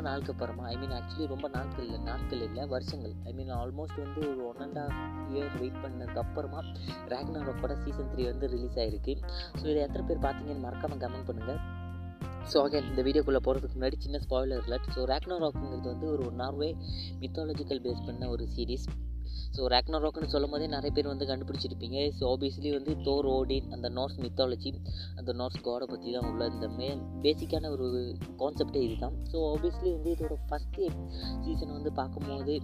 ரொம்ப நாளுக்கு அப்புறமா ஐ மீன் ஆக்சுவலி ரொம்ப நாட்கள் இல்லை நாட்கள் இல்லை வருஷங்கள். ஐ மீன் ஆல்மோஸ்ட் வந்து ஒரு one and half year wait பண்ணதுக்கு அப்புறமா ரேக்னாரோட சீசன் த்ரீ வந்து ரிலீஸ் ஆகிருக்கு ஸோ இதை எத்தனை பேர் பார்த்தீங்கன்னு மறக்காமல் கமெண்ட் பண்ணுங்கள் ஸோ அகைன் இந்த வீடியோக்குள்ளே போகிறதுக்கு முன்னாடி சின்ன ஸ்பாய்லர் இல்லை ஸோ ராக்னோராக்குங்கிறது வந்து ஒரு நார்வே மித்தாலஜிக்கல் பேஸ் பண்ண ஒரு சீரீஸ் ஸோ ராக்னோராக்னு சொல்லும் போதே நிறைய பேர் வந்து கண்டுபிடிச்சிருப்பீங்க. ஸோ ஆப்வியஸ்லி வந்து தோர் ஓடின் அந்த நார்ஸ் மித்தாலஜி அந்த நார்ஸ் காடை பற்றி தான் உள்ள இந்த மே பேசிக்கான ஒரு கான்செப்டே இதுதான். ஸோ ஆப்வியஸ்லி வந்து இதோட ஃபஸ்ட்டு சீசன் வந்து பார்க்கும்போது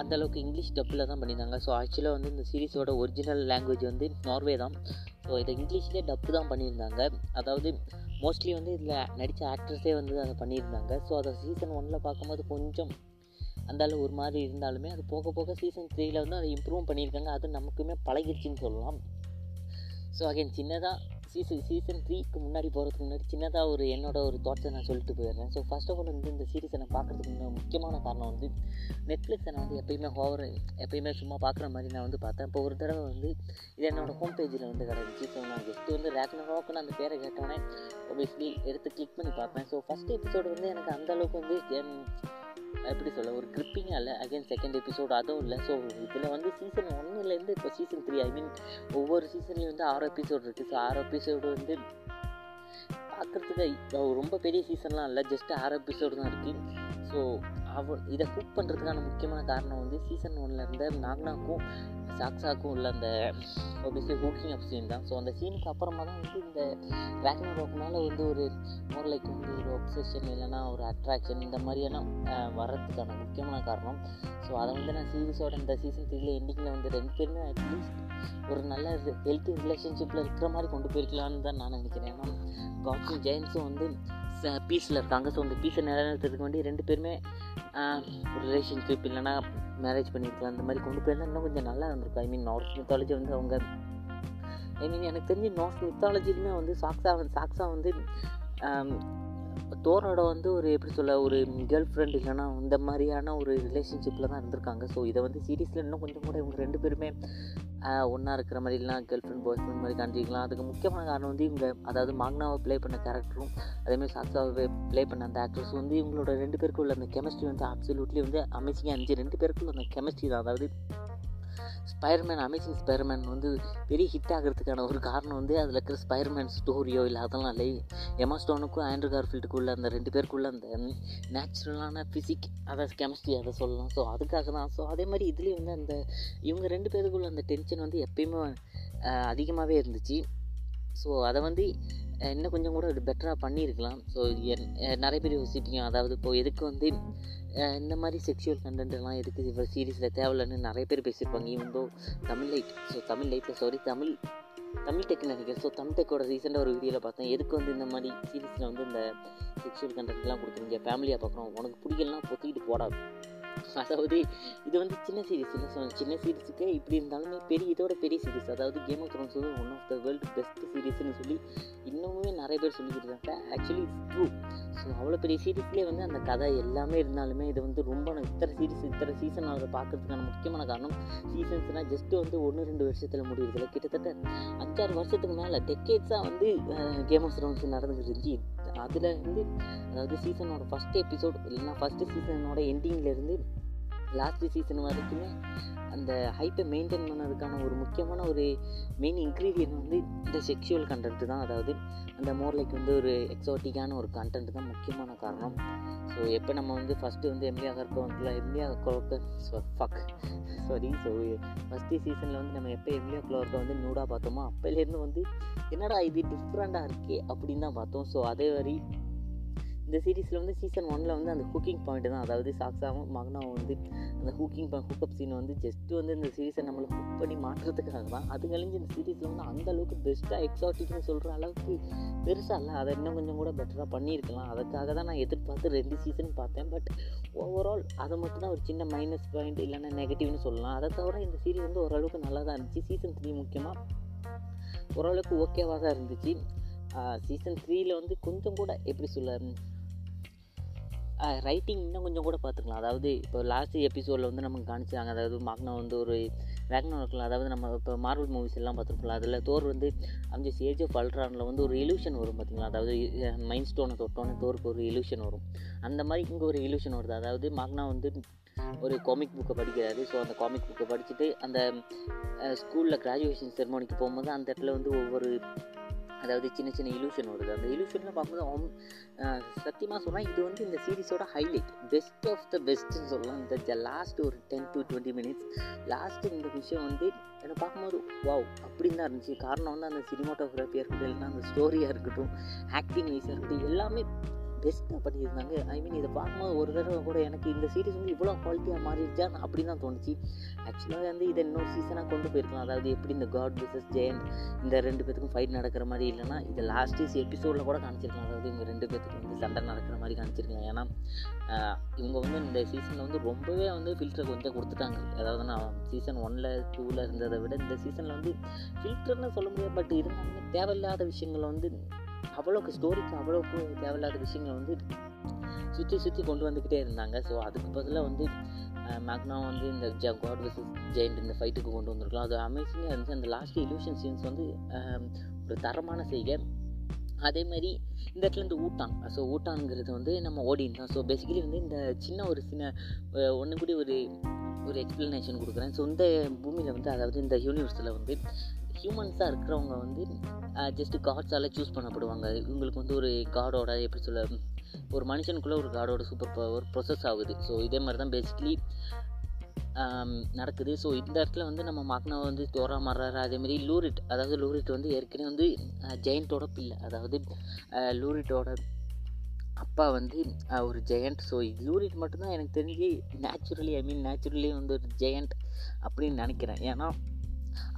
அந்தளவுக்கு இங்கிலீஷ் டப்பில் தான் பண்ணியிருந்தாங்க. ஸோ ஆக்சுவலாக வந்து இந்த சீரீஸோட ஒரிஜினல் லாங்குவேஜ் வந்து நார்வே தான். ஸோ இதை இங்கிலீஷ்லேயே டப்பு தான் பண்ணியிருந்தாங்க. அதாவது மோஸ்ட்லி வந்து இதில் நடித்த ஆக்ட்ரஸே வந்து அதை பண்ணியிருந்தாங்க. ஸோ அதை சீசன் ஒனில் பார்க்கும்போது கொஞ்சம் அந்தளவு ஒரு மாதிரி இருந்தாலுமே அது போக போக சீசன் த்ரீயில் வந்து அதை இம்ப்ரூவ் பண்ணியிருக்காங்க. அது நமக்குமே பழகிடுச்சின்னு சொல்லலாம். ஸோ அகைன் சின்னதாக சீசன் சீசன் த்ரீக்கு முன்னாடி போகிறதுக்கு முன்னாடி சின்னதாக ஒரு என்னோட ஒரு தாட்ஸை நான் சொல்லிட்டு போயிடுறேன். ஸோ ஃபஸ்ட் ஆஃப் ஆல் வந்து இந்த சீரிஸை நான் பார்க்குறதுக்கு முன்னாடி முக்கியமான காரணம் வந்து நெட்ஃப்ளிக்ஸை நான் வந்து எப்பயுமே ஹோவர் எப்பயுமே சும்மா பார்க்குற மாதிரி நான் வந்து பார்த்தேன். இப்போ ஒரு தடவை வந்து இது என்னோடய ஹோம் பேஜில் வந்து கிடந்துச்சு. ஸோ நான் ஜஸ்ட் வந்து ரேக்னராக்குன்னு அந்த பேரை கேட்டோன்னே ஒபியஸ்லி எடுத்து கிளிக் பண்ணி பார்த்தேன் ஸோ ஃபஸ்ட் எபிசோடு வந்து எனக்கு அந்தளவுக்கு வந்து எப்படி சொல்ல ஒரு கிரிப்பிங்காக இல்லை அகைன் செகண்ட் எபிசோடு அதுவும் இல்லை. ஸோ இதில் வந்து சீசன் ஒன்னுலேருந்து இப்போ சீசன் த்ரீ ஐ மீன் ஒவ்வொரு சீசன்லேயும் வந்து ஆறு எபிசோடு இருக்குது ஸோ ஆறு எபிசோடு வந்து பார்க்குறதுக்கு ரொம்ப பெரிய சீசன்லாம் இல்லை ஜஸ்ட் ஆறு எபிசோடு தான் இருக்குது ஸோ அவ இதை குக் பண்ணுறதுக்கான முக்கியமான காரணம் வந்து சீசன் ஒன்னில் இருந்த நாக்னாக்கும் சாக்ஸாக்கும் உள்ள அந்த ஒபியஸ்லி ஹூக்கிங் அப் சீன் தான். ஸோ அந்த சீனுக்கு அப்புறமா தான் வந்து இந்த ரேக்னர் ரோக்னால் வந்து ஒரு மோர் லைக் வந்து ஒரு ஒப்சஷன் இல்லைனா ஒரு அட்ராக்ஷன் இந்த மாதிரியான வர்றதுக்கான முக்கியமான காரணம். ஸோ அதை வந்து நான் சீரிஸோட இந்த சீசன் த்ரீல எண்டிங்கில் வந்து ரெண்டு பேருமே அட்லீஸ்ட் ஒரு நல்ல ஹெல்த்தி ரிலேஷன்ஷிப்பில் இருக்கிற மாதிரி கொண்டு போயிருக்கலான்னு தான் நான் நினைக்கிறேன். ஏன்னா காட்ஸும் ஜெயின்ஸும் வந்து பீஸில் இருக்காங்க. ஸோ அந்த பீஸை நிலைநிறுத்துறதுக்கு வேண்டி ரெண்டு பேருமே ஒரு ரிலேஷன்ஷிப் இல்லைனா மேரேஜ் பண்ணியிருக்கலாம் அந்த மாதிரி கொண்டு போயிருந்தா இன்னும் கொஞ்சம் நல்லா இருந்திருக்கும். ஐ மீன் நார்த் மித்தாலஜி வந்து அவங்க ஐ மீன் எனக்கு தெரிஞ்சு நார்த் மித்தாலஜிலுமே வந்து சாக்ஸா வந்து சாக்ஸா வந்து தோரோட வந்து ஒரு எப்படி சொல்ல ஒரு கேர்ள் ஃப்ரெண்ட் இல்லைன்னா இந்த மாதிரியான ஒரு ரிலேஷன்ஷிப்பில் தான் இருந்திருக்காங்க. ஸோ இதை வந்து சீரீஸில் இன்னும் கொஞ்சம் கூட இவங்க ரெண்டு பேருமே ஒன்றா இருக்கிற மாதிரிலாம் கேர்ள் ஃப்ரெண்ட் பாய் ஃப்ரெண்ட் மாதிரி காண்பிக்கலாம் அதுக்கு முக்கியமான காரணம் வந்து இவங்க அதாவது மாங்னாவை ப்ளே பண்ண கேரக்டரும் அதேமாதிரி சாக்ஸாவை ப்ளே பண்ண அந்த ஆக்ட்ரஸ் வந்து இவங்களோட ரெண்டு பேருக்குள்ள அந்த கெமிஸ்ட்ரி வந்து அப்சல்யூட்லி வந்து அமேசிங்காக இருந்துச்சு. ரெண்டு பேருக்குள்ள அந்த கெமிஸ்ட்ரி தான். அதாவது ஸ்பைர்மேன் அமேசிங் ஸ்பைர்மேன் வந்து பெரிய ஹிட் ஆகிறதுக்கான ஒரு காரணம் வந்து அதில் இருக்கிற ஸ்பைர்மேன் ஸ்டோரியோ இல்லை அதெல்லாம் இல்லை. எமா ஸ்டோனுக்கும் ஆண்ட்ரு கார்ஃபீல்டுக்குள்ள அந்த ரெண்டு பேருக்குள்ளே அந்த நேச்சுரலான ஃபிசிக் அதை கெமிஸ்ட்ரி அதை சொல்லலாம். ஸோ அதுக்காக தான். ஸோ அதே மாதிரி இதுலேயும் வந்து அந்த இவங்க ரெண்டு பேருக்குள்ள அந்த டென்ஷன் வந்து எப்பயுமே அதிகமாகவே இருந்துச்சு. ஸோ அதை வந்து இன்னும் கொஞ்சம் கூட ஒரு பெட்டராக பண்ணியிருக்கலாம். ஸோ நிறைய பேர் யோசிப்பீங்க அதாவது இப்போது எதுக்கு வந்து இந்த மாதிரி செக்ஷுவல் கண்டென்ட்லாம் எதுக்கு இப்போ சீரீஸில் தேவையில்லைன்னு நிறைய பேர் பேசியிருப்பாங்க. இவங்கோ தமிழ் லைட் ஸோ தமிழ் லைட்டில் சாரி தமிழ் தமிழ் டெக் நினைக்கிறேன். ஸோ தமிழ் டெக்கோட ரீசெண்டாக ஒரு வீடியோவில் பார்த்தேன். எதுக்கு வந்து இந்த மாதிரி சீரீஸில் வந்து இந்த செக்ஷுவல் கண்டென்ட்லாம் கொடுக்குறீங்க? ஃபேமிலியாக பார்க்குறோம். உனக்கு பிடிக்கலாம் பொத்திக்கிட்டு போடாது அதாவது இது வந்து சின்ன சீரிஸ் இல்லை ஸோ சின்ன சீரிஸுக்கு இப்படி இருந்தாலுமே பெரிய இதோட பெரிய சீரிஸ் அதாவது கேம் ஆஃப் த்ரோன்ஸ் வந்து one of the world best சீரிஸ்னு சொல்லி இன்னுமே நிறைய பேர் சொல்லிக்கிட்டு இருக்காங்க. ஆக்சுவலி இட்ஸ் ட்ரூ ஸோ அவ்வளோ பெரிய சீரிஸ்லேயே வந்து அந்த கதை எல்லாமே இருந்தாலுமே இது வந்து ரொம்ப இத்தனை சீரிஸ் இத்தனை சீசன் அதை பார்க்கறதுக்கான முக்கியமான காரணம் சீசன்ஸ்னால் ஜஸ்ட்டு வந்து ஒன்று ரெண்டு வருஷத்தில் முடியுறதில்ல கிட்டத்தட்ட அஞ்சாறு வருஷத்துக்கு மேலே டெக்கேட்ஸாக வந்து கேம் ஆஃப் த்ரோன்ஸ் நடந்துகிட்டு இருந்துச்சு. அதில் வந்து அதாவது சீசனோட ஃபஸ்ட் எபிசோட் இல்லைன்னா ஃபஸ்ட்டு சீசனோட எண்டிங்லேருந்து லாஸ்ட் சீசன் வரைக்குமே அந்த ஹைப்பை மெயின்டைன் பண்ணதுக்கான ஒரு முக்கியமான ஒரு மெயின் இன்க்ரீடியன்ட் வந்து இந்த செக்ஷுவல் கண்டென்ட் தான். அதாவது அந்த மோர்லைக்கு வந்து ஒரு எக்ஸாட்டிக்கான ஒரு கண்டென்ட் தான் முக்கியமான காரணம். ஸோ எப்போ நம்ம வந்து ஃபஸ்ட்டு வந்து எம்லியா கற்கவன்ல எம்லியா கலோக்க ஃபக் சாரி ஸோ ஃபஸ்ட்டு சீசனில் வந்து நம்ம எப்போ எம்லியா கலோர்க்கை வந்து நூடாக பார்த்தோமோ அப்போலேருந்து வந்து என்னடா இது டிஃப்ரெண்ட்டாக இருக்கே அப்படின்னு தான் பார்த்தோம். ஸோ அதே வரி இந்த சீரீஸில் வந்து சீசன் ஒனில் வந்து அந்த ஹூக்கிங் பாயிண்ட் தான். அதாவது சாக்ஸாவும் மகனாவும் வந்து அந்த ஹூக்கிங் ஹூக்கப் சீன் வந்து ஜஸ்ட்டு வந்து இந்த சீரீஸை நம்மளை ஹுக் பண்ணி மாற்றுறதுக்காக தான். அது கழிஞ்சு இந்த சீரீஸில் வந்து அந்த அளவுக்கு பெஸ்ட்டாக எக்ஸாட்டிக்னு சொல்கிற அளவுக்கு பெருசாக இல்லை. அதை இன்னும் கொஞ்சம் கூட பெட்டராக பண்ணியிருக்கலாம். அதுக்காக தான் நான் எதிர்பார்த்து ரெண்டு சீசன் பார்த்தேன். பட் ஓவரால் அதை மட்டும் தான் ஒரு சின்ன மைனஸ் பாயிண்ட் இல்லைன்னா நெகட்டிவ்னு சொல்லலாம். அதை தவிர இந்த சீரீஸ் வந்து ஓரளவுக்கு நல்லா தான் இருந்துச்சு. சீசன் த்ரீ முக்கியமாக ஓரளவுக்கு ஓகேவாக தான் இருந்துச்சு. சீசன் த்ரீயில் வந்து கொஞ்சம் கூட எப்படி சொல்ல ரைட்டிங் இன்னும் கொஞ்சம் கூட பார்த்துக்கலாம். அதாவது இப்போ லாஸ்ட் எபிசோடில் வந்து நமக்கு காணிச்சாங்க அதாவது மக்னா வந்து ஒரு ரேக்னார்க்கில் அதாவது நம்ம இப்போ மார்வல் மூவிஸ் எல்லாம் பார்த்துருக்கலாம் அதில் தோர் வந்து அஞ்சு ஏஜ் ஆஃப் அல்ட்ரானில் வந்து ஒரு இலூஷன் வரும் பார்த்தீங்களா? அதாவது மைண்ட் ஸ்டோனை தொட்டோன்னே தோருக்கு ஒரு இலூஷன் வரும். அந்த மாதிரி இங்கே ஒரு இலூஷன் வருது. அதாவது மாக்னா வந்து ஒரு காமிக் புக்கை படிக்கிறாரு. ஸோ அந்த காமிக் புக்கை படிச்சுட்டு அந்த ஸ்கூலில் கிராஜுவேஷன் செரமோனிக்கு போகும்போது அந்த இடத்துல வந்து ஒவ்வொரு அதாவது சின்ன சின்ன இலூஷன் வருது அந்த இலூஷனில் பார்க்கும்போது சத்தியமாக சொன்னால் இது வந்து இந்த சீரிஸோட ஹைலைட் பெஸ்ட் ஆஃப் த பெஸ்ட்டுன்னு சொல்லலாம். இந்த லாஸ்ட் ஒரு ten to twenty minutes last இந்த விஷயம் வந்து என்னை பார்க்கும்போது வாவ் அப்படின்னு தான் இருந்துச்சு. காரணம் வந்து அந்த சினிமாட்டோகிராஃபியாக இருக்கட்டும் இல்லைன்னா அந்த ஸ்டோரியாக இருக்கட்டும் ஆக்டிங் வைஸாக இருக்கட்டும் எல்லாமே பெஸ்ட்டாக பண்ணியிருந்தாங்க. ஐ மீன் இதை பார்க்கும்போது ஒரு தடவை கூட எனக்கு இந்த சீரிஸ் வந்து இவ்வளோ குவாலிட்டியாக மாறிடுச்சா? அப்படி தான் தோணுச்சு. ஆக்சுவலாக வந்து இதை இன்னொரு சீசனாக கொண்டு போயிருக்கலாம். அதாவது எப்படி இந்த காட் விசஸ் ஜெயண்ட் இந்த ரெண்டு பேத்துக்கும் ஃபைட் நடக்கிற மாதிரி இல்லைனா இது லாஸ்ட் எபிசோடில் கூட காமிச்சிருக்கலாம். அதாவது இவங்க ரெண்டு பேத்துக்கு வந்து சண்டை நடக்கிற மாதிரி காமிச்சிருக்கலாம். ஏன்னா இவங்க வந்து இந்த சீசனில் வந்து ரொம்பவே வந்து ஃபில்டரை கொஞ்சம் கொடுத்துட்டாங்க. அதாவது நான் சீசன் ஒனில் டூவில் இருந்ததை விட இந்த சீசனில் வந்து ஃபில்டர்னு சொல்ல முடியாது. பட் இருந்தாலுமே தேவையில்லாத விஷயங்களை வந்து அவ்வளோக்கு ஸ்டோரிக்கு அவ்வளோக்கு தேவையில்லாத விஷயங்களை வந்து சுற்றி சுற்றி கொண்டு வந்துக்கிட்டே இருந்தாங்க. ஸோ அதுக்கு பதிலாக வந்து மேக்னா வந்து இந்த ஜ காட் விசஸ் ஜெயிண்ட் இந்த ஃபைட்டுக்கு கொண்டு வந்திருக்கலாம். அது அமேசிங்காக இருந்துச்சு. அந்த லாஸ்ட் இலூஷன் சீன்ஸ் வந்து ஒரு தரமான செய்கை. அதே மாதிரி இந்த இடத்துல இந்த ஊட்டான் ஸோ ஊட்டான்ங்கிறது வந்து நம்ம ஓடின் தான். ஸோ பேசிக்கலி வந்து இந்த சின்ன ஒரு சின்ன ஒன்று கூடி ஒரு ஒரு எக்ஸ்ப்ளனேஷன் கொடுக்குறேன். ஸோ இந்த பூமியில் வந்து அதாவது இந்த யூனிவர்ஸில் வந்து ஹியூமன்ஸாக இருக்கிறவங்க வந்து ஜஸ்ட்டு காட்ஸால் சூஸ் பண்ணப்படுவாங்க. இவங்களுக்கு வந்து ஒரு காடோட எப்படி சொல்ல ஒரு மனுஷனுக்குள்ளே ஒரு காடோட சூப்பர் பவர் ப்ரொசஸ் ஆகுது. ஸோ இதே மாதிரி தான் பேசிக்கலி நடக்குது. ஸோ இந்த இடத்துல வந்து நம்ம மக்னாவை வந்து தோரா மாறுறாரு அதேமாரி லூரிட் அதாவது லூரிட் வந்து ஏற்கனவே வந்து ஜெயண்ட்டோட பிள்ளை. அதாவது லூரிட்டோட அப்பா வந்து ஒரு ஜெயண்ட். ஸோ லூரிட் மட்டும்தான் எனக்கு தெரிஞ்சு நேச்சுரலி ஐ மீன் நேச்சுரலி வந்து ஒரு ஜெயண்ட் அப்படின்னு நினைக்கிறேன். ஏன்னா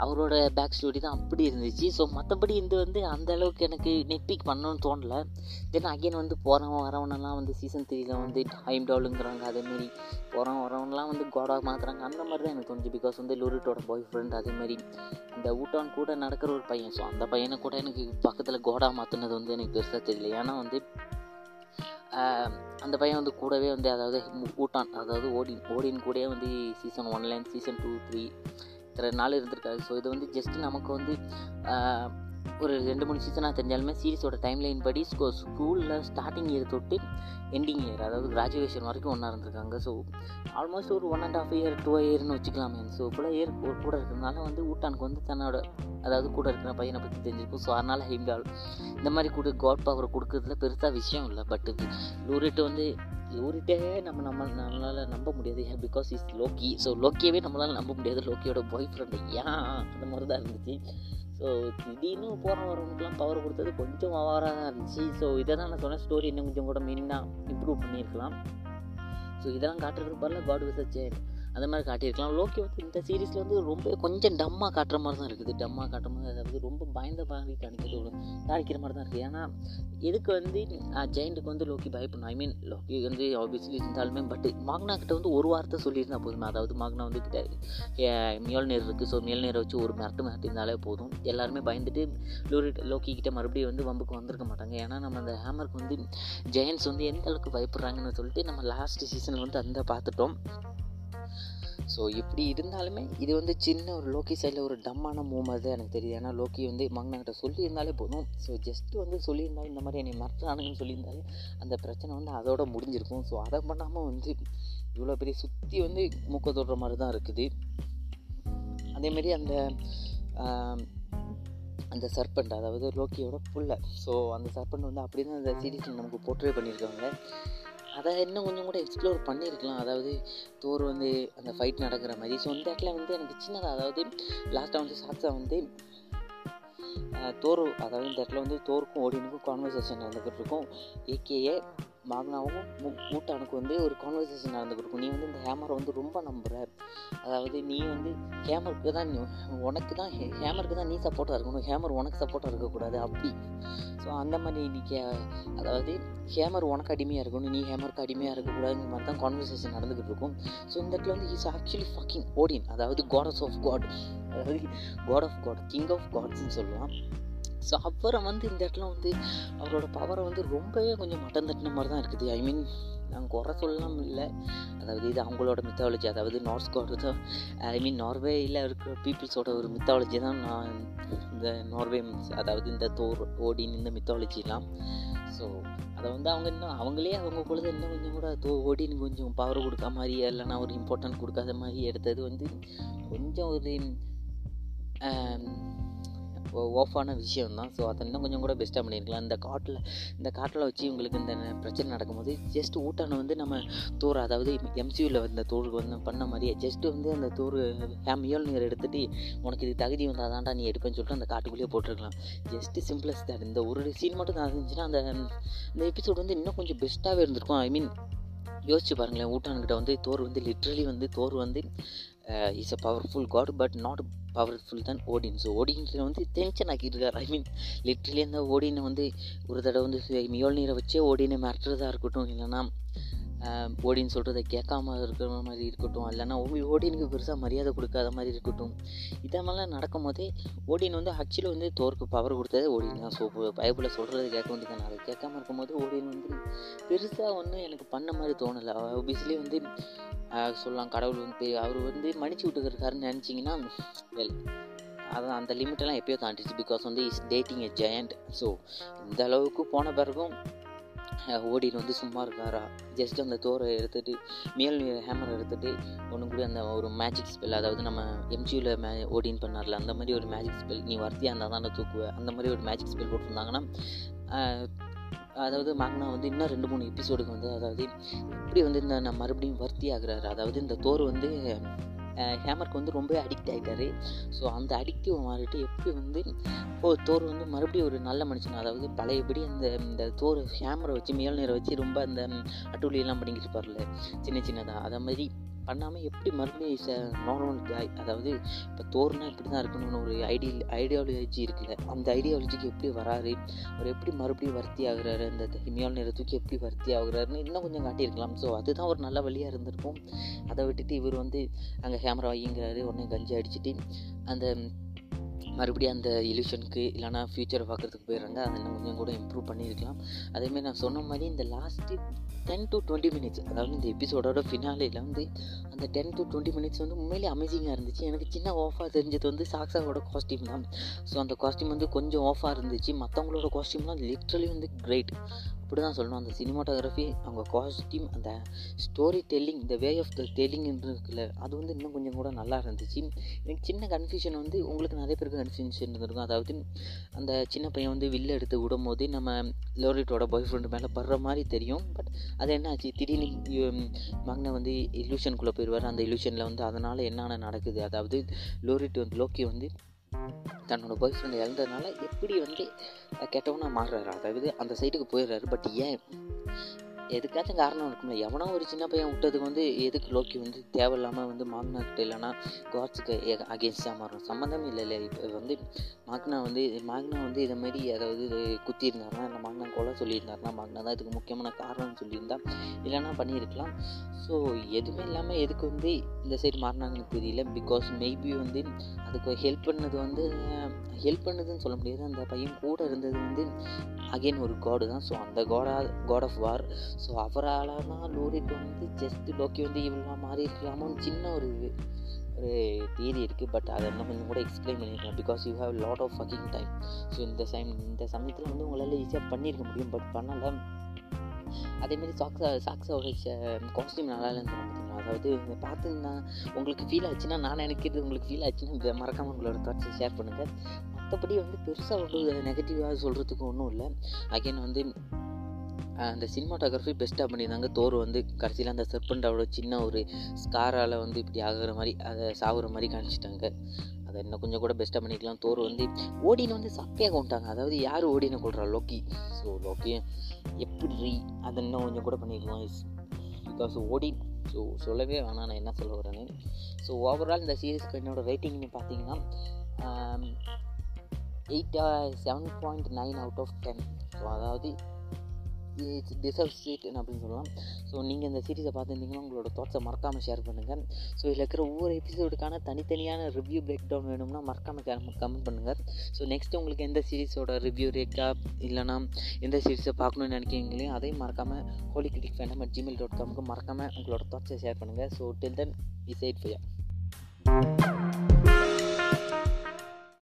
அவரோட பேக் ஸ்டோரி தான் அப்படி இருந்துச்சு. ஸோ மற்றபடி இந்த வந்து அந்த அளவுக்கு எனக்கு நெட்பிக் பண்ணணும்னு தோணலை. தென் அகைன் வந்து போகிறவன் வரவனெல்லாம் வந்து சீசன் த்ரீயில் வந்து டைம் டவுலுங்கிறாங்க அதேமாரி போகிறவன் வரவனெலாம் வந்து கோடாக மாற்றுறாங்க அந்த மாதிரி தான் எனக்கு தோணுச்சு. பிகாஸ் வந்து லூரிட்டோட பாய் ஃப்ரெண்ட் அதேமாரி இந்த ஊட்டான் கூட நடக்கிற ஒரு பையன். ஸோ அந்த பையனை கூட எனக்கு பக்கத்தில் கோடா மாற்றினது வந்து எனக்கு பெருசாக தெரியல. ஏன்னா வந்து அந்த பையன் வந்து கூடவே வந்து அதாவது ஊட்டான் அதாவது ஓடின் ஓடின் கூடவே வந்து சீசன் ஒன்லேருந்து சீசன் டூ த்ரீ இத்தனை நாள் இருந்திருக்காரு ஸோ இது வந்து ஜஸ்ட் நமக்கு வந்து ஒரு ரெண்டு மூணு சீசனாக தெரிஞ்சாலுமே சீரிஸோட டைம்லைன் படி ஸ்கூ ஸ்கூலில் ஸ்டார்டிங் இயர் தொட்டு எண்டிங் இயர் அதாவது கிராஜுவேஷன் வரைக்கும் ஒன்றா இருந்திருக்காங்க. ஸோ ஆல்மோஸ்ட் ஒரு one and half year two இயர்னு வச்சுக்கலாமே. ஸோ கூட இயர் கூட இருக்கிறதுனால வந்து ஊட்டானுக்கு வந்து தன்னோட அதாவது கூட இருக்கிற பையனை பற்றி தெரிஞ்சிருக்கும். ஸோ அதனால் ஹிம்டால் இந்த மாதிரி கூட காட் பவர் கொடுக்குறதுல பெருசாக விஷயம் இல்லை. பட் லூரிட்டு வந்து லூரிட்டே நம்ம நம்ம நம்மளால் நம்ப முடியாது. ஏன்? பிகாஸ் இஸ் லோக்கி ஸோ லோக்கியவே நம்மளால் நம்ப முடியாது. லோக்கியோட பாய் ஃப்ரெண்டு ஏன்? அந்த மாதிரி தான் இருந்துச்சு. ஸோ திடீர்னு போகிற வரவனுக்குலாம் பவர் கொடுத்தது கொஞ்சம் அவாராக தான் இருந்துச்சு. ஸோ இதை தான் நான் சொன்னேன் ஸ்டோரி இன்னும் கொஞ்சம் கூட மெயினாக இம்ப்ரூவ் பண்ணியிருக்கலாம். ஸோ இதெல்லாம் காட்டுறதுக்கு பதில் காட் விஸ் அ சேஞ்ச் அந்த மாதிரி காட்டியிருக்கலாம். லோக்கி வந்து இந்த சீரீஸில் வந்து ரொம்ப கொஞ்சம் டம்மாக காட்டுற மாதிரி தான் இருக்குது. டம்மாக காட்டுற மாதிரி அதாவது ரொம்ப பயந்த மாதிரி காணிக்கிறது காணிக்கிற மாதிரி தான் இருக்குது ஏன்னா எதுக்கு வந்து ஜெயிண்ட்டுக்கு வந்து லோக்கி பயப்படணும் ஐ மீன் லோக்கி வந்து ஆப்வியஸ்லி இருந்தாலுமே பட் மாக்னா கிட்ட வந்து ஒரு வார்த்தை சொல்லியிருந்தா போதுமே. அதாவது மாக்னா வந்து கிட்ட மியல் நேர் இருக்குது ஸோ மியல் நேரை வச்சு ஒரு மிரட்டு மிரட்டிருந்தாலே போதும். எல்லாருமே பயந்துட்டு லோரி லோக்கி கிட்ட மறுபடியும் வந்து வம்புக்கு வந்திருக்க மாட்டாங்க. ஏன்னா நம்ம அந்த ஹேமருக்கு வந்து ஜெயன்ஸ் வந்து எந்த அளவுக்கு பயப்படுறாங்கன்னு சொல்லிட்டு நம்ம லாஸ்ட் சீசனில் வந்து அந்த பார்த்துட்டோம். ஸோ இப்படி இருந்தாலுமே இது வந்து சின்ன ஒரு லோக்கி சைடில் ஒரு டம்மான மூவ் மாதிரி தான் எனக்கு தெரியுது. ஏன்னா லோக்கி வந்து மங்கனாகிட்ட சொல்லியிருந்தாலே போதும். ஸோ ஜஸ்ட்டு வந்து சொல்லியிருந்தாலும் இந்த மாதிரி என்னை மிரட்டுறானுங்கன்னு சொல்லியிருந்தாலே அந்த பிரச்சனை வந்து அதோட முடிஞ்சிருக்கும். ஸோ அதை பண்ணாமல் வந்து இவ்வளோ பெரிய சுற்றி வந்து மூக்க தொடுற மாதிரி தான் இருக்குது. அதேமாரி அந்த அந்த சர்பண்ட் அதாவது லோக்கியோட புள்ள. ஸோ அந்த சர்பண்ட் வந்து அப்படி தான் அந்த சீரீஸில் நமக்கு போர்ட்ரே பண்ணியிருக்காங்க. அதை இன்னும் கொஞ்சம் கூட எக்ஸ்ப்ளோர் பண்ணியிருக்கலாம். அதாவது தோர் வந்து அந்த ஃபைட் நடக்கிற மாதிரி. ஸோ இந்த இடத்துல வந்து எனக்கு சின்னதாக அதாவது லாஸ்ட்டாக வந்து சாட்ஸா வந்து தோர் அதாவது இந்த இடத்துல வந்து தோருக்கும் ஓடினுக்கும் கான்வர்சேஷன் நடந்துக்கிட்டு இருக்கும் ஏகேஏ மாக்னாவும் மூட்டானுக்கு வந்து ஒரு கான்வர்சேஷன் நடந்துக்கிட்டு இருக்கும் நீ வந்து இந்த ஹேமரை வந்து ரொம்ப நம்புகிற அதாவது நீ வந்து ஹேமருக்கு தான் உனக்கு தான் ஹேமருக்கு தான் நீ சப்போர்ட்டாக இருக்கணும். ஹேமர் உனக்கு சப்போர்ட்டாக இருக்கக்கூடாது அப்படி. ஸோ அந்த மாதிரி இன்றைக்கி அதாவது ஹேமர் உனக்கு அடிமையாக இருக்கணும் நீ ஹேமருக்கு அடிமையாக இருக்கக்கூடாதுங்கிற மாதிரி தான் கான்வர்சேஷன் நடந்துக்கிட்டு இருக்கும் ஸோ இந்த இடத்துல வந்து இஸ் ஆக்சுவலி ஃபக்கிங் ஓடின் அதாவது காடஸ் ஆஃப் காட் அதாவது god of god king of காட்ஸ்ன்னு சொல்லலாம். ஸோ அவரை வந்து இந்த இடத்துல வந்து அவரோட பவரை வந்து ரொம்பவே கொஞ்சம் மட்டம் தட்டின மாதிரி தான் இருக்குது. ஐ மீன் நாங்கள் குறை சொல்லலாம் இல்லை. அதாவது இது அவங்களோட மித்தாலஜி அதாவது நார்ஸ்கோட தான் ஐ மீன் நார்வேயில் இருக்கிற பீப்புள்ஸோட ஒரு மித்தாலஜி தான் நான் இந்த நார்வே அதாவது இந்த தோர் ஓடின் இந்த மித்தாலஜிலாம் ஸோ அதை வந்து அவங்க இன்னும் அவங்களே அவங்க பொழுது இன்னும் கொஞ்சம் கூட தோ ஓடின்னு கொஞ்சம் பவர் கொடுக்க மாதிரி இல்லைன்னா ஒரு இம்பார்ட்டன்ட் கொடுக்காத மாதிரி எடுத்தது வந்து கொஞ்சம் ஒரு ஓஃபான விஷயம் தான் ஸோ அதை இன்னும் கொஞ்சம் கூட பெஸ்ட்டாக பண்ணியிருக்கலாம். இந்த காட்டில் இந்த காட்டில் வச்சு உங்களுக்கு இந்த பிரச்சனை நடக்கும்போது ஜஸ்ட் ஊட்டானை வந்து நம்ம தூர் அதாவது எம்சியூவில் வந்த தோருக்கு வந்து பண்ண மாதிரியே ஜஸ்ட்டு வந்து அந்த தூர் ஹேமியோல் நீர் எடுத்துகிட்டு உனக்கு இது தகுதி வந்தால் தான்டா நீ எடுப்பேன்னு சொல்லிட்டு அந்த காட்டுக்குள்ளேயே போட்டிருக்கலாம். ஜஸ்ட்டு சிம்பிளஸ் தான் இந்த ஒரு சீன் மட்டும் தான் இருந்துச்சுன்னா அந்த இந்த எபிசோட் வந்து இன்னும் கொஞ்சம் பெஸ்ட்டாகவே இருந்திருக்கும். ஐ மீன் யோசிச்சு பாருங்களேன் ஊட்டான்கிட்ட வந்து தோர் வந்து லிட்ரலி வந்து தோர் வந்து is a powerful god but not powerful தான் ஓடின் ஸோ ஓடின்ஸில் வந்து டென்ஷன் ஆக்கியிருக்காரு ஐ மீன் லிட்ரலி அந்த ஓடினை வந்து ஒரு தடவை வந்து மியோல் நீரை வச்சே ஓடினை மிரட்டுறதா இருக்கட்டும் இல்லைன்னா ஓடின்னு சொல்கிறத கேட்காம இருக்கிற மாதிரி இருக்கட்டும். இல்லைன்னா ஓடினுக்கு பெருசாக மரியாதை கொடுக்காத மாதிரி இருக்கட்டும். இதெல்லாம் நடக்கும் போதே ஓடின் வந்து ஆக்சுவலி வந்து தோற்கு பவர் கொடுத்ததே ஓடின் தான். ஸோ பைபிளில் சொல்கிறது கேட்க வேண்டியது அதை கேட்காம இருக்கும்போது ஓடின் வந்து பெருசாக ஒன்றும் எனக்கு பண்ண மாதிரி தோணலை. ஆப்வியஸ்லி வந்து சொல்லலாம் கடவுள் வந்து அவர் வந்து மன்னிச்சு விட்டுருக்காருன்னு நினச்சிங்கன்னா வெல் அதான் அந்த லிமிட்டெல்லாம் எப்பயோ தாண்டிச்சு. பிகாஸ் வந்து is dating a giant so இந்த அளவுக்கு போன பிறகும் ஓடின்னு வந்து சும்மா இருக்காரா? ஜஸ்ட் அந்த தோரை எடுத்துகிட்டு மேல் ஹேமர் எடுத்துகிட்டு ஒன்று கூட அந்த ஒரு மேஜிக் ஸ்பெல் அதாவது நம்ம எம்ஜியில் மே ஓடின் பண்ணார்ல அந்த மாதிரி ஒரு மேஜிக் ஸ்பெல் நீ வர்த்தியாக இருந்தால் தான் தூக்குவேன் அந்த மாதிரி ஒரு மேஜிக் ஸ்பெல் போட்டிருந்தாங்கன்னா அதாவது மேக்னா வந்து இன்னும் ரெண்டு மூணு எபிசோடுக்கு வந்து அதாவது எப்படி வந்து இந்த நான் மறுபடியும் வர்த்தி ஆகிறாரு அதாவது இந்த தோர் வந்து ஹேமருக்கு வந்து ரொம்ப அடிக்ட் ஆகிட்டாரு ஸோ அந்த அடிக்டிவ் மாறிட்டு எப்படி வந்து ஓ தோர் வந்து மறுபடியும் ஒரு நல்ல மனுஷன். அதாவது பழையபடி அந்த இந்த தோர் ஹேமரை வச்சு மேல் நேரம் வச்சு ரொம்ப அந்த அட்டூழியெல்லாம் பண்ணிக்கிட்டு இருப்பார்ல சின்ன சின்னதாக அதை மாதிரி பண்ணாமல் எப்படி மறுபடியும் ச நார்மல் அதாவது இப்போ தோறுனா இப்படி தான் இருக்கணும்னு ஒரு ஐடியல் ஐடியாலஜி இருக்குல்ல அந்த ஐடியாலஜிக்கு எப்படி வராரு? அவர் எப்படி மறுபடியும் வர்த்தி ஆகுறாரு? அந்த ஹிமியால் நேரத்துக்கு எப்படி வர்த்தி ஆகுறாருன்னு இன்னும் கொஞ்சம் காட்டியிருக்கலாம். ஸோ அதுதான் ஒரு நல்ல வழியாக இருந்திருக்கும். அதை விட்டுட்டு இவர் வந்து அங்கே கேமரா வாங்கிங்கிறாரு உடனே கஞ்சி அடிச்சுட்டு அந்த மறுபடியும் அந்த இல்யூஷனுக்கு இல்லைனா ஃப்யூச்சரை பார்க்குறதுக்கு போயிடுறாங்க. அதை இன்னும் கொஞ்சம் கூட இம்ப்ரூவ் பண்ணியிருக்கலாம். அதேமாதிரி நான் சொன்ன மாதிரி இந்த last ten to twenty minutes அதாவது இந்த எபிசோடோட ஃபினாலியில் வந்து அந்த டென் டு டுவெண்ட்டி மினிட்ஸ் வந்து உண்மையிலே அமேசிங்காக இருந்துச்சு. எனக்கு சின்ன ஆஃபாக தெரிஞ்சது வந்து சாக்ஸாவோட காஸ்டியூம் தான். ஸோ அந்த காஸ்டியூம் வந்து கொஞ்சம் ஆஃபாக இருந்துச்சு. மற்றவங்களோட காஸ்டியூம்லாம் லிட்ரலி வந்து கிரேட் அப்படி தான் சொல்லணும். அந்த சினிமாட்டோகிராஃபி அவங்க காஸ்டியூம் அந்த ஸ்டோரி டெல்லிங் இந்த வே ஆஃப் த டெல்லிங் இருக்குல்ல அது வந்து இன்னும் கொஞ்சம் கூட நல்லா இருந்துச்சு. எனக்கு சின்ன கன்ஃபியூஷன் வந்து உங்களுக்கு நிறைய பேருக்கு கன்ஃபியூஷன் இருந்திருக்கும். அதாவது அந்த சின்ன பையன் வந்து வில்ல எடுத்து விடும் போது நம்ம லோரிட்டோட பாய் ஃப்ரெண்டு மேலே படுற மாதிரி தெரியும். பட் அது என்ன ஆச்சு? திடீர்னு மகனை வந்து இல்யூஷனுக்குள்ளே போயிடுவார். அந்த இல்யூஷனில் வந்து அதனால் என்னென்ன நடக்குது? அதாவது லோரிட் வந்து லோக்கி வந்து தன்னோட பாய் ஃப்ரெண்ட் இழந்ததுனால எப்படி வந்து கெட்டவனாக மாறுறாரு? அதாவது அந்த சைட்டுக்கு போயிடுறாரு. பட் ஏன் எதுக்காச்சும் காரணம் இருக்கும்ல. எவனோ ஒரு சின்ன பையன் விட்டதுக்கு வந்து எதுக்கு லோக்கி வந்து தேவையில்லாமல் வந்து மாக்னாக்கிட்ட இல்லைன்னா காட்ஸுக்கு அகேன்ஸ்டாக மாறும். சம்மந்தமே இல்லை இல்லை இப்போ வந்து மாக்னா வந்து மாக்னா வந்து இதை மாதிரி அதாவது குத்தி இல்லை மாக்னா கொலை சொல்லியிருந்தாருன்னா மாக்னா தான் இதுக்கு முக்கியமான காரணம்னு சொல்லியிருந்தா இல்லைன்னா பண்ணியிருக்கலாம். ஸோ எதுவுமே இல்லாமல் எதுக்கு வந்து இந்த சைடு மாறினாங்கன்னு தெரியல. பிகாஸ் மேபி வந்து அதுக்கு ஹெல்ப் பண்ணது வந்து ஹெல்ப் பண்ணதுன்னு சொல்ல முடியாது. அந்த பையன் கூட இருந்தது வந்து அகெயின் ஒரு காடு தான். ஸோ அந்த காடா காட் ஆஃப் வார் ஸோ அவரால் தான் லோரிக்கு வந்து ஜஸ்ட் லோக்கி வந்து இவ்வளோ மாறி இருக்கலாமோன்னு சின்ன ஒரு ஒரு தியரி இருக்குது பட் அதை இன்னும் கூட எக்ஸ்பிளைன் பண்ணியிருக்கலாம் because you have lot of fucking time so இந்த சைம் இந்த சமயத்தில் வந்து உங்களால் ஈஸியாக பண்ணியிருக்க முடியும். பட் பண்ணலை. அதேமாரி சாக்ஸா சாக்ஸாவோட காஸ்டியூம் நல்லா இல்லைன்னு சொல்ல பார்த்தீங்களா அதாவது இதை பார்த்தீங்கன்னா உங்களுக்கு ஃபீல் ஆச்சுன்னா நான் நினைக்கிறது உங்களுக்கு ஃபீல் ஆச்சுன்னா மறக்காமல் உங்களோட தாட்ஸை ஷேர் பண்ணுங்கள் மற்றபடி வந்து பெருசாக ஒரு நெகட்டிவாக சொல்கிறதுக்கு ஒன்றும் இல்லை. அகைன் வந்து அந்த சினிமாட்டோகிராஃபி பெஸ்ட்டாக பண்ணியிருந்தாங்க. தோர் வந்து கடைசியில் அந்த செர்பண்டாவோட சின்ன ஒரு ஸ்காரால் வந்து இப்படி ஆகிற மாதிரி அதை சாகுற மாதிரி காமிச்சிட்டாங்க. அதை இன்னும் கொஞ்சம் கூட பெஸ்ட்டாக பண்ணிக்கலாம். தோர் வந்து ஓடின்னு வந்து சக்கையாக கொண்டாங்க அதாவது யார் ஓடின்னு கொள்றா லோக்கி ஸோ லோக்கி எப்படி அதை இன்னும் கொஞ்சம் கூட பண்ணிக்கலாம். பிகாஸ் ஓடி ஸோ சொல்லவே வேணாம். நான் என்ன சொல்ல வரேன்னு. ஸோ ஓவரால் இந்த சீரீஸ்க்கு என்னோடய ரேட்டிங்னு பார்த்தீங்கன்னா eight seven point nine out of ten so அதாவது இட்ஸ் டிசர்வ்ஸ் இட் அப்படின்னு சொல்லலாம். ஸோ நீங்கள் இந்த சீரிஸை பார்த்துருந்தீங்கன்னா உங்களோட தாட்ஸை மறக்காமல் ஷேர் பண்ணுங்கள் ஸோ இதில் இருக்கிற ஒவ்வொரு எபிசோடுக்கான தனித்தனியான ரிவ்யூ பிரேக் டவுன் வேணும்னா மறக்காமல் கமெண்ட் பண்ணுங்கள் ஸோ நெக்ஸ்ட் உங்களுக்கு எந்த சீரிஸோட ரிவ்யூ ரேக்கா இல்லைனா எந்த சீரிஸை பார்க்கணுன்னு நினைக்கிறீங்களோ அதையும் மறக்காமல் holy critic phenom at Gmail dot காமுக்கு மறக்காமல் உங்களோட தாட்ஸை ஷேர் பண்ணுங்கள் so till then is thank you